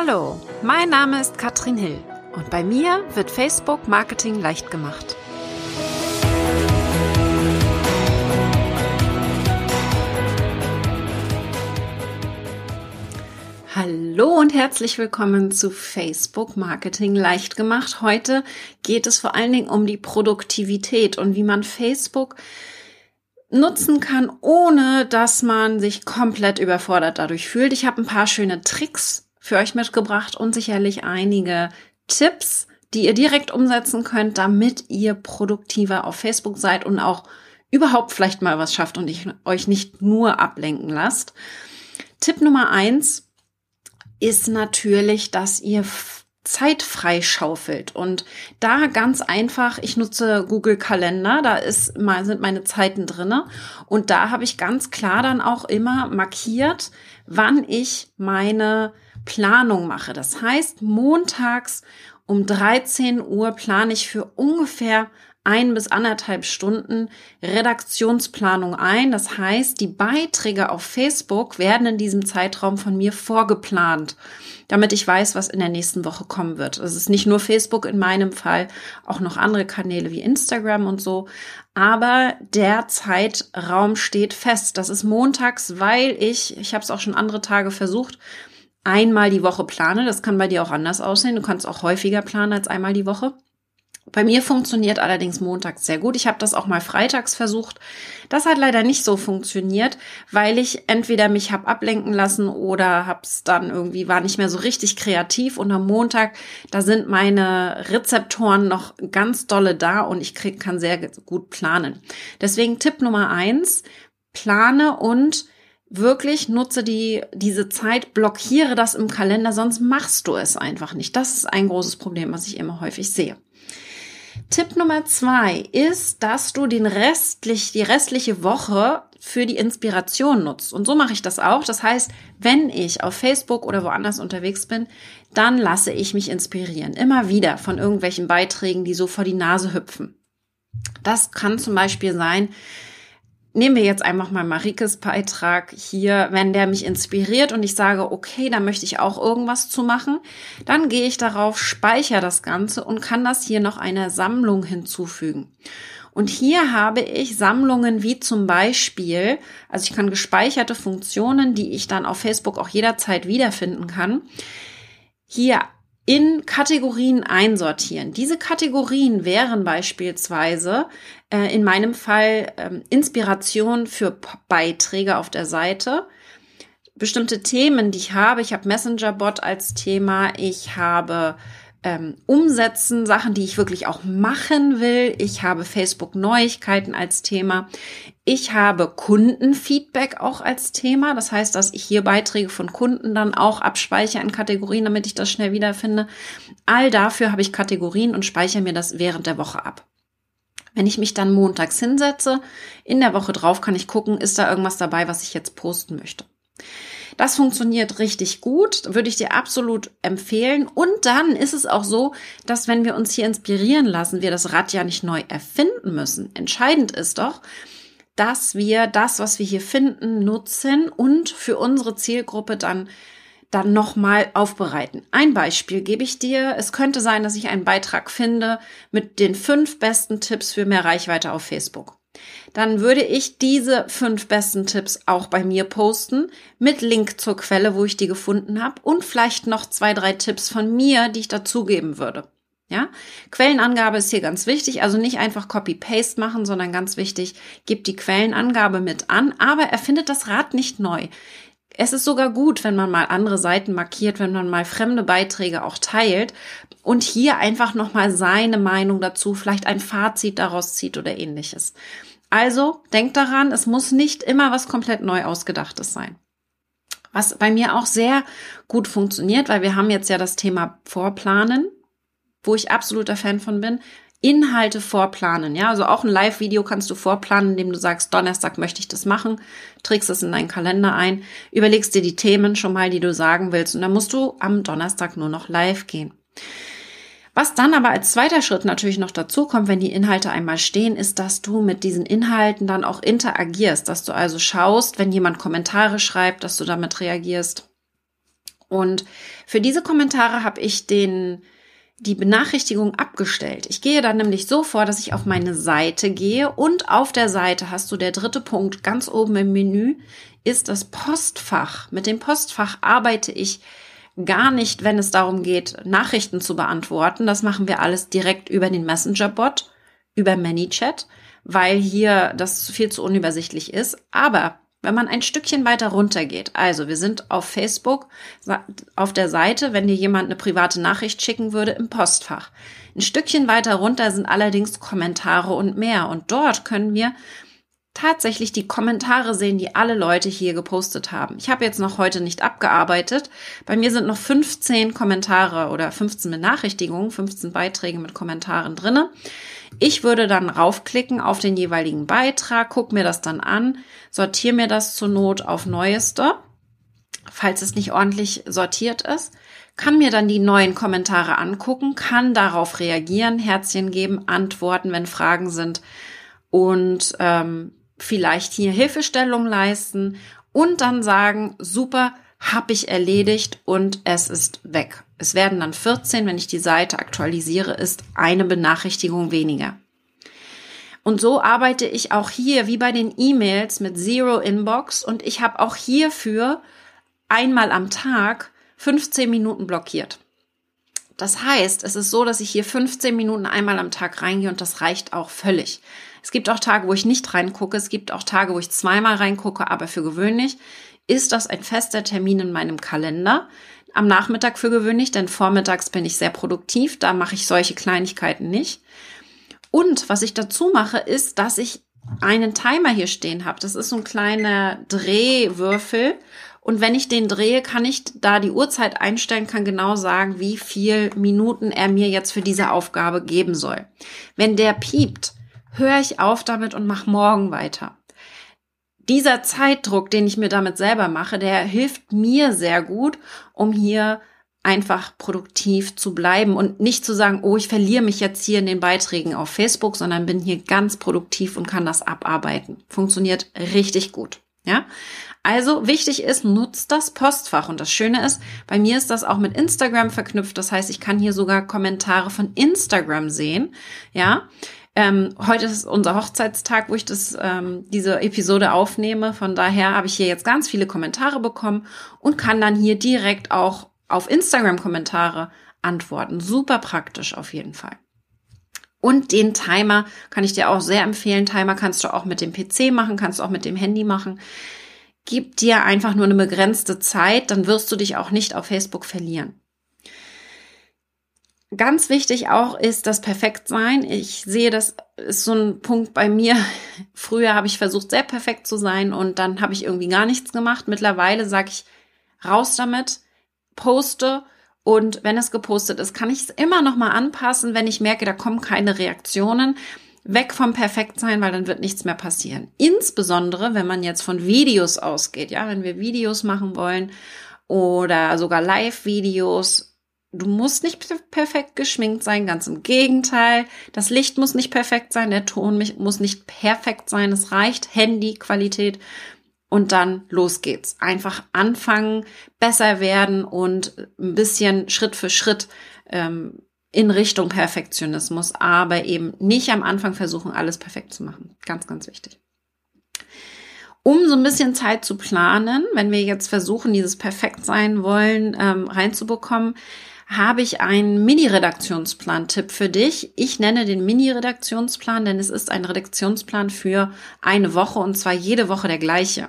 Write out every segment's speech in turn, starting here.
Hallo, mein Name ist Katrin Hill und bei mir wird Facebook Marketing leicht gemacht. Hallo und herzlich willkommen zu Facebook Marketing leicht gemacht. Heute geht es vor allen Dingen um die Produktivität und wie man Facebook nutzen kann, ohne dass man sich komplett überfordert dadurch fühlt. Ich habe ein paar schöne Tricks für euch mitgebracht und sicherlich einige Tipps, die ihr direkt umsetzen könnt, damit ihr produktiver auf Facebook seid und auch überhaupt vielleicht mal was schafft und ich, euch nicht nur ablenken lasst. Tipp Nummer eins ist natürlich, dass ihr Zeit freischaufelt. Und da ganz einfach, ich nutze Google Kalender, da ist sind meine Zeiten drinne und da habe ich ganz klar dann auch immer markiert, wann ich meine Planung mache. Das heißt, montags um 13 Uhr plane ich für ungefähr ein bis anderthalb Stunden Redaktionsplanung ein. Das heißt, die Beiträge auf Facebook werden in diesem Zeitraum von mir vorgeplant, damit ich weiß, was in der nächsten Woche kommen wird. Es ist nicht nur Facebook in meinem Fall, auch noch andere Kanäle wie Instagram und so. Aber der Zeitraum steht fest. Das ist montags, weil ich, ich habe es auch schon andere Tage versucht, einmal die Woche plane. Das kann bei dir auch anders aussehen. Du kannst auch häufiger planen als einmal die Woche. Bei mir funktioniert allerdings montags sehr gut. Ich habe das auch mal freitags versucht. Das hat leider nicht so funktioniert, weil ich entweder mich habe ablenken lassen oder hab's dann irgendwie war nicht mehr so richtig kreativ und am Montag da sind meine Rezeptoren noch ganz dolle da und ich krieg, kann sehr gut planen. Deswegen Tipp Nummer eins: Plane und wirklich nutze die, diese Zeit, blockiere das im Kalender, sonst machst du es einfach nicht. Das ist ein großes Problem, was ich immer häufig sehe. Tipp Nummer zwei ist, dass du den restlich, die restliche Woche für die Inspiration nutzt. Und so mache ich das auch. Das heißt, wenn ich auf Facebook oder woanders unterwegs bin, dann lasse ich mich inspirieren. Immer wieder von irgendwelchen Beiträgen, die so vor die Nase hüpfen. Das kann zum Beispiel sein, nehmen wir jetzt einfach mal Marikes Beitrag hier, wenn der mich inspiriert und ich sage, okay, da möchte ich auch irgendwas zu machen, dann gehe ich darauf, speichere das Ganze und kann das hier noch einer Sammlung hinzufügen. Und hier habe ich Sammlungen wie zum Beispiel, also ich kann gespeicherte Funktionen, die ich dann auf Facebook auch jederzeit wiederfinden kann, hier in Kategorien einsortieren. Diese Kategorien wären beispielsweise äh, in meinem Fall ähm, Inspiration für Beiträge auf der Seite, bestimmte Themen, die ich habe. Ich habe Messenger-Bot als Thema, ich habe ähm, umsetzen, Sachen, die ich wirklich auch machen will. Ich habe Facebook-Neuigkeiten als Thema. Ich habe Kundenfeedback auch als Thema. Das heißt, dass ich hier Beiträge von Kunden dann auch abspeichere in Kategorien, damit ich das schnell wiederfinde. All dafür habe ich Kategorien und speichere mir das während der Woche ab. Wenn ich mich dann montags hinsetze, in der Woche drauf kann ich gucken, ist da irgendwas dabei, was ich jetzt posten möchte. Das funktioniert richtig gut, würde ich dir absolut empfehlen. Und dann ist es auch so, dass wenn wir uns hier inspirieren lassen, wir das Rad ja nicht neu erfinden müssen. Entscheidend ist doch, dass wir das, was wir hier finden, nutzen und für unsere Zielgruppe dann dann nochmal aufbereiten. Ein Beispiel gebe ich dir. Es könnte sein, dass ich einen Beitrag finde mit den fünf besten Tipps für mehr Reichweite auf Facebook dann würde ich diese fünf besten Tipps auch bei mir posten mit Link zur Quelle, wo ich die gefunden habe und vielleicht noch zwei, drei Tipps von mir, die ich dazugeben würde. Ja, Quellenangabe ist hier ganz wichtig, also nicht einfach Copy-Paste machen, sondern ganz wichtig, gib die Quellenangabe mit an, aber erfindet das Rad nicht neu. Es ist sogar gut, wenn man mal andere Seiten markiert, wenn man mal fremde Beiträge auch teilt und hier einfach nochmal seine Meinung dazu, vielleicht ein Fazit daraus zieht oder ähnliches. Also denkt daran, es muss nicht immer was komplett neu ausgedachtes sein. Was bei mir auch sehr gut funktioniert, weil wir haben jetzt ja das Thema Vorplanen, wo ich absoluter Fan von bin. Inhalte vorplanen, ja, also auch ein Live-Video kannst du vorplanen, indem du sagst, Donnerstag möchte ich das machen, trägst es in deinen Kalender ein, überlegst dir die Themen schon mal, die du sagen willst und dann musst du am Donnerstag nur noch live gehen. Was dann aber als zweiter Schritt natürlich noch dazu kommt, wenn die Inhalte einmal stehen, ist, dass du mit diesen Inhalten dann auch interagierst, dass du also schaust, wenn jemand Kommentare schreibt, dass du damit reagierst Und für diese Kommentare habe ich den die Benachrichtigung abgestellt. Ich gehe dann nämlich so vor, dass ich auf meine Seite gehe und auf der Seite hast du der dritte Punkt ganz oben im Menü ist das Postfach. Mit dem Postfach arbeite ich gar nicht, wenn es darum geht, Nachrichten zu beantworten. Das machen wir alles direkt über den Messenger-Bot, über ManyChat, weil hier das viel zu unübersichtlich ist. Aber wenn man ein Stückchen weiter runter geht, also wir sind auf Facebook auf der Seite, wenn dir jemand eine private Nachricht schicken würde, im Postfach. Ein Stückchen weiter runter sind allerdings Kommentare und mehr. Und dort können wir tatsächlich die Kommentare sehen, die alle Leute hier gepostet haben. Ich habe jetzt noch heute nicht abgearbeitet. Bei mir sind noch 15 Kommentare oder 15 Benachrichtigungen, 15 Beiträge mit Kommentaren drinne. Ich würde dann raufklicken auf den jeweiligen Beitrag, guck mir das dann an, sortiere mir das zur Not auf Neueste, falls es nicht ordentlich sortiert ist, kann mir dann die neuen Kommentare angucken, kann darauf reagieren, Herzchen geben, antworten, wenn Fragen sind und ähm, vielleicht hier Hilfestellung leisten und dann sagen, super, habe ich erledigt und es ist weg. Es werden dann 14, wenn ich die Seite aktualisiere, ist eine Benachrichtigung weniger. Und so arbeite ich auch hier wie bei den E-Mails mit Zero Inbox und ich habe auch hierfür einmal am Tag 15 Minuten blockiert. Das heißt, es ist so, dass ich hier 15 Minuten einmal am Tag reingehe und das reicht auch völlig. Es gibt auch Tage, wo ich nicht reingucke. Es gibt auch Tage, wo ich zweimal reingucke, aber für gewöhnlich ist das ein fester Termin in meinem Kalender. Am Nachmittag für gewöhnlich, denn vormittags bin ich sehr produktiv, da mache ich solche Kleinigkeiten nicht. Und was ich dazu mache, ist, dass ich einen Timer hier stehen habe. Das ist so ein kleiner Drehwürfel. Und wenn ich den drehe, kann ich da die Uhrzeit einstellen, kann genau sagen, wie viel Minuten er mir jetzt für diese Aufgabe geben soll. Wenn der piept, höre ich auf damit und mache morgen weiter dieser Zeitdruck, den ich mir damit selber mache, der hilft mir sehr gut, um hier einfach produktiv zu bleiben und nicht zu sagen, oh, ich verliere mich jetzt hier in den Beiträgen auf Facebook, sondern bin hier ganz produktiv und kann das abarbeiten. Funktioniert richtig gut. Ja, also wichtig ist, nutzt das Postfach. Und das Schöne ist, bei mir ist das auch mit Instagram verknüpft. Das heißt, ich kann hier sogar Kommentare von Instagram sehen. Ja, ähm, heute ist unser Hochzeitstag, wo ich das, ähm, diese Episode aufnehme. Von daher habe ich hier jetzt ganz viele Kommentare bekommen und kann dann hier direkt auch auf Instagram Kommentare antworten. Super praktisch auf jeden Fall. Und den Timer kann ich dir auch sehr empfehlen. Timer kannst du auch mit dem PC machen, kannst du auch mit dem Handy machen. Gib dir einfach nur eine begrenzte Zeit, dann wirst du dich auch nicht auf Facebook verlieren. Ganz wichtig auch ist das Perfektsein. Ich sehe, das ist so ein Punkt bei mir. Früher habe ich versucht, sehr perfekt zu sein und dann habe ich irgendwie gar nichts gemacht. Mittlerweile sage ich, raus damit, poste und wenn es gepostet ist, kann ich es immer noch mal anpassen, wenn ich merke, da kommen keine Reaktionen. Weg vom Perfektsein, weil dann wird nichts mehr passieren. Insbesondere, wenn man jetzt von Videos ausgeht, ja, wenn wir Videos machen wollen oder sogar Live-Videos, Du musst nicht perfekt geschminkt sein, ganz im Gegenteil. Das Licht muss nicht perfekt sein, der Ton muss nicht perfekt sein. Es reicht Handyqualität und dann los geht's. Einfach anfangen, besser werden und ein bisschen Schritt für Schritt ähm, in Richtung Perfektionismus, aber eben nicht am Anfang versuchen, alles perfekt zu machen. Ganz, ganz wichtig. Um so ein bisschen Zeit zu planen, wenn wir jetzt versuchen, dieses Perfekt sein wollen, ähm, reinzubekommen, habe ich einen Mini-Redaktionsplan-Tipp für dich. Ich nenne den Mini-Redaktionsplan, denn es ist ein Redaktionsplan für eine Woche und zwar jede Woche der gleiche.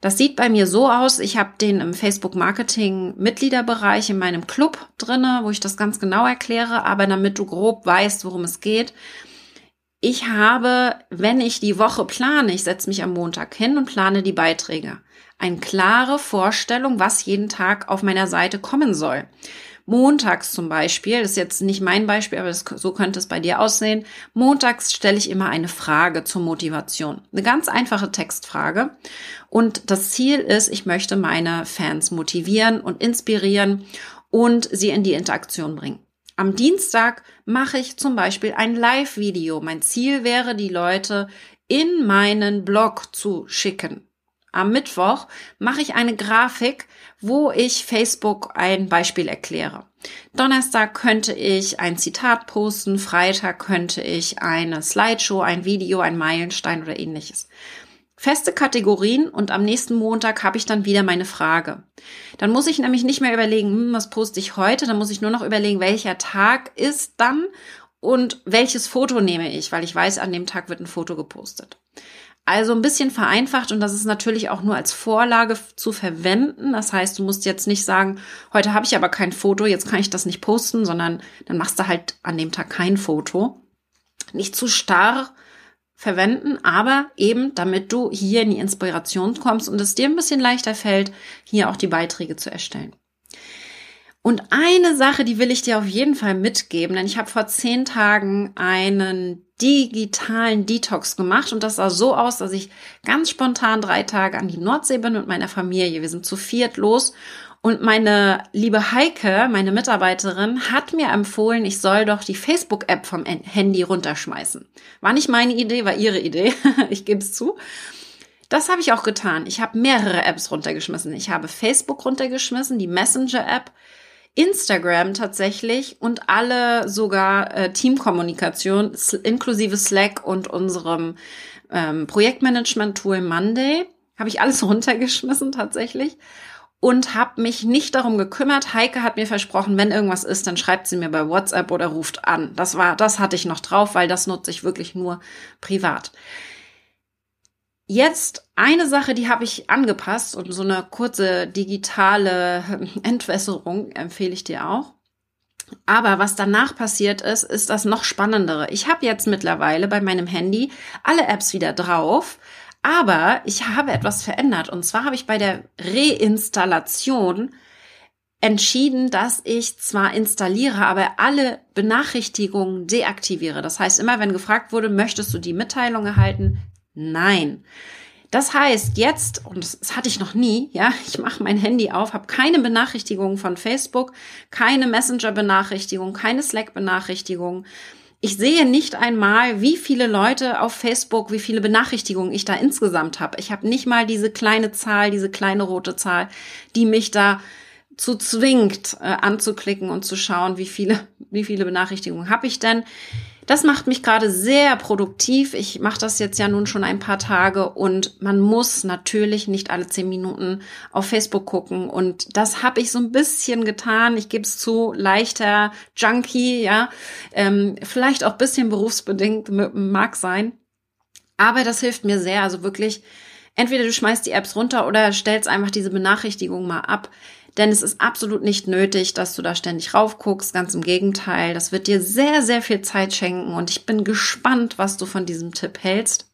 Das sieht bei mir so aus, ich habe den im Facebook Marketing Mitgliederbereich in meinem Club drinne, wo ich das ganz genau erkläre, aber damit du grob weißt, worum es geht. Ich habe, wenn ich die Woche plane, ich setze mich am Montag hin und plane die Beiträge. Eine klare Vorstellung, was jeden Tag auf meiner Seite kommen soll. Montags zum Beispiel, das ist jetzt nicht mein Beispiel, aber das, so könnte es bei dir aussehen. Montags stelle ich immer eine Frage zur Motivation. Eine ganz einfache Textfrage. Und das Ziel ist, ich möchte meine Fans motivieren und inspirieren und sie in die Interaktion bringen. Am Dienstag mache ich zum Beispiel ein Live-Video. Mein Ziel wäre, die Leute in meinen Blog zu schicken am Mittwoch mache ich eine Grafik, wo ich Facebook ein Beispiel erkläre. Donnerstag könnte ich ein Zitat posten, Freitag könnte ich eine Slideshow, ein Video, ein Meilenstein oder ähnliches. Feste Kategorien und am nächsten Montag habe ich dann wieder meine Frage. Dann muss ich nämlich nicht mehr überlegen, hm, was poste ich heute, dann muss ich nur noch überlegen, welcher Tag ist dann und welches Foto nehme ich, weil ich weiß, an dem Tag wird ein Foto gepostet. Also ein bisschen vereinfacht und das ist natürlich auch nur als Vorlage zu verwenden. Das heißt, du musst jetzt nicht sagen, heute habe ich aber kein Foto, jetzt kann ich das nicht posten, sondern dann machst du halt an dem Tag kein Foto. Nicht zu starr verwenden, aber eben damit du hier in die Inspiration kommst und es dir ein bisschen leichter fällt, hier auch die Beiträge zu erstellen. Und eine Sache, die will ich dir auf jeden Fall mitgeben, denn ich habe vor zehn Tagen einen digitalen Detox gemacht und das sah so aus, dass ich ganz spontan drei Tage an die Nordsee bin mit meiner Familie. Wir sind zu viert los und meine liebe Heike, meine Mitarbeiterin, hat mir empfohlen, ich soll doch die Facebook-App vom Handy runterschmeißen. War nicht meine Idee, war ihre Idee. ich gebe es zu. Das habe ich auch getan. Ich habe mehrere Apps runtergeschmissen. Ich habe Facebook runtergeschmissen, die Messenger-App, Instagram tatsächlich und alle sogar äh, Teamkommunikation inklusive Slack und unserem ähm, Projektmanagement-Tool Monday habe ich alles runtergeschmissen tatsächlich und habe mich nicht darum gekümmert. Heike hat mir versprochen, wenn irgendwas ist, dann schreibt sie mir bei WhatsApp oder ruft an. Das war, das hatte ich noch drauf, weil das nutze ich wirklich nur privat. Jetzt eine Sache, die habe ich angepasst und so eine kurze digitale Entwässerung empfehle ich dir auch. Aber was danach passiert ist, ist das noch spannendere. Ich habe jetzt mittlerweile bei meinem Handy alle Apps wieder drauf, aber ich habe etwas verändert. Und zwar habe ich bei der Reinstallation entschieden, dass ich zwar installiere, aber alle Benachrichtigungen deaktiviere. Das heißt, immer wenn gefragt wurde, möchtest du die Mitteilung erhalten, Nein. Das heißt, jetzt, und das hatte ich noch nie, ja, ich mache mein Handy auf, habe keine Benachrichtigungen von Facebook, keine Messenger-Benachrichtigung, keine Slack-Benachrichtigung. Ich sehe nicht einmal, wie viele Leute auf Facebook, wie viele Benachrichtigungen ich da insgesamt habe. Ich habe nicht mal diese kleine Zahl, diese kleine rote Zahl, die mich da zu zwingt, äh, anzuklicken und zu schauen, wie viele, wie viele Benachrichtigungen habe ich denn. Das macht mich gerade sehr produktiv. Ich mache das jetzt ja nun schon ein paar Tage und man muss natürlich nicht alle zehn Minuten auf Facebook gucken. Und das habe ich so ein bisschen getan. Ich gebe es zu, leichter Junkie, ja. Ähm, vielleicht auch bisschen berufsbedingt mag sein. Aber das hilft mir sehr. Also wirklich, entweder du schmeißt die Apps runter oder stellst einfach diese Benachrichtigung mal ab. Denn es ist absolut nicht nötig, dass du da ständig raufguckst. Ganz im Gegenteil. Das wird dir sehr, sehr viel Zeit schenken. Und ich bin gespannt, was du von diesem Tipp hältst.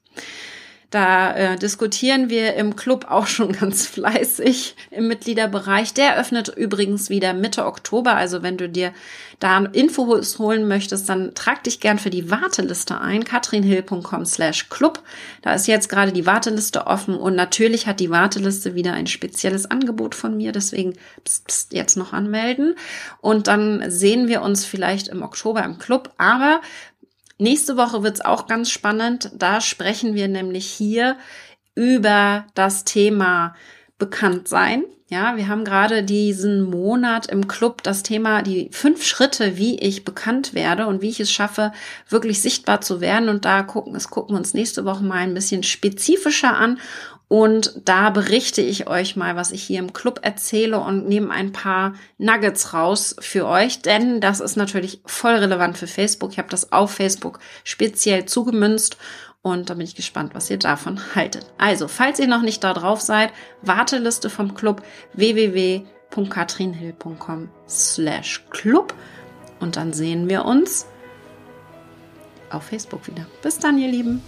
Da äh, diskutieren wir im Club auch schon ganz fleißig im Mitgliederbereich. Der öffnet übrigens wieder Mitte Oktober. Also wenn du dir da Infos holen möchtest, dann trag dich gern für die Warteliste ein. katrinhill.com slash club. Da ist jetzt gerade die Warteliste offen und natürlich hat die Warteliste wieder ein spezielles Angebot von mir. Deswegen pst, pst, jetzt noch anmelden. Und dann sehen wir uns vielleicht im Oktober im Club. Aber Nächste Woche wird's auch ganz spannend. Da sprechen wir nämlich hier über das Thema Bekanntsein. Ja, wir haben gerade diesen Monat im Club das Thema, die fünf Schritte, wie ich bekannt werde und wie ich es schaffe, wirklich sichtbar zu werden. Und da gucken, es gucken wir uns nächste Woche mal ein bisschen spezifischer an und da berichte ich euch mal, was ich hier im Club erzähle und nehme ein paar Nuggets raus für euch, denn das ist natürlich voll relevant für Facebook. Ich habe das auf Facebook speziell zugemünzt und da bin ich gespannt, was ihr davon haltet. Also, falls ihr noch nicht da drauf seid, Warteliste vom Club www.katrinhill.com slash Club und dann sehen wir uns auf Facebook wieder. Bis dann, ihr Lieben.